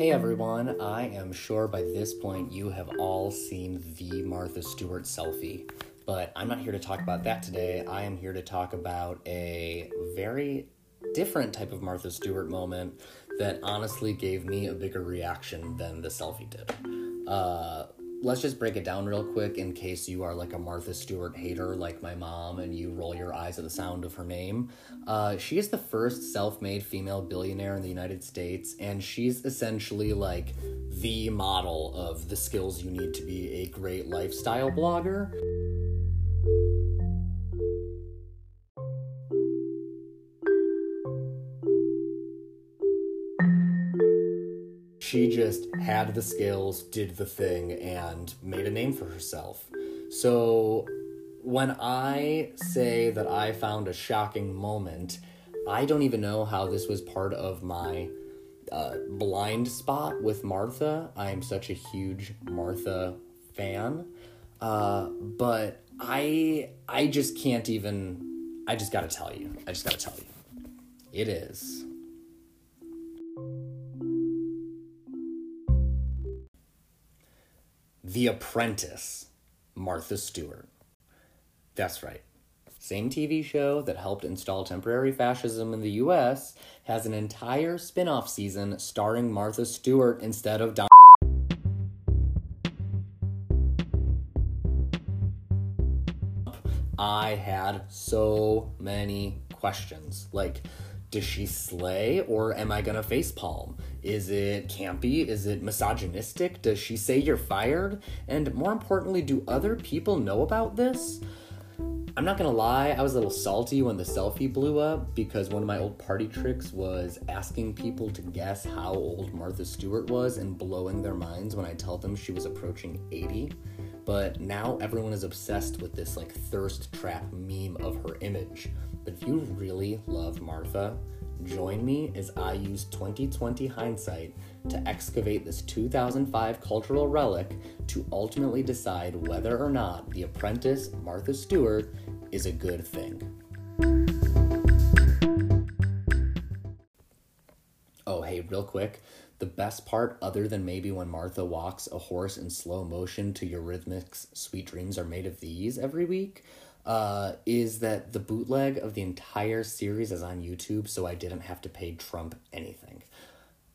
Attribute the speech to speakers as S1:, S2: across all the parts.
S1: Hey everyone, I am sure by this point you have all seen the Martha Stewart selfie, but I'm not here to talk about that today. I am here to talk about a very different type of Martha Stewart moment that honestly gave me a bigger reaction than the selfie did. Uh, let's just break it down real quick in case you are like a Martha Stewart hater like my mom and you roll your eyes at the sound of her name. Uh, she is the first self made female billionaire in the United States, and she's essentially like the model of the skills you need to be a great lifestyle blogger. She just had the skills, did the thing, and made a name for herself. So when I say that I found a shocking moment, I don't even know how this was part of my uh, blind spot with Martha. I am such a huge Martha fan. Uh, but I I just can't even I just gotta tell you. I just gotta tell you. It is The Apprentice, Martha Stewart. That's right. Same TV show that helped install temporary fascism in the US has an entire spin off season starring Martha Stewart instead of Don. I had so many questions. Like, does she slay or am I gonna face palm? Is it campy? Is it misogynistic? Does she say you're fired? And more importantly, do other people know about this? I'm not gonna lie, I was a little salty when the selfie blew up because one of my old party tricks was asking people to guess how old Martha Stewart was and blowing their minds when I tell them she was approaching 80. But now everyone is obsessed with this like thirst trap meme of her image. But if you really love Martha, join me as I use 2020 hindsight to excavate this 2005 cultural relic to ultimately decide whether or not The Apprentice Martha Stewart is a good thing. Oh, hey, real quick. The best part, other than maybe when Martha walks a horse in slow motion to Eurythmics' Sweet Dreams Are Made of These every week, uh, is that the bootleg of the entire series is on YouTube, so I didn't have to pay Trump anything.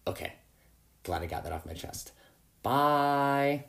S1: Okay, glad I got that off my chest. Bye.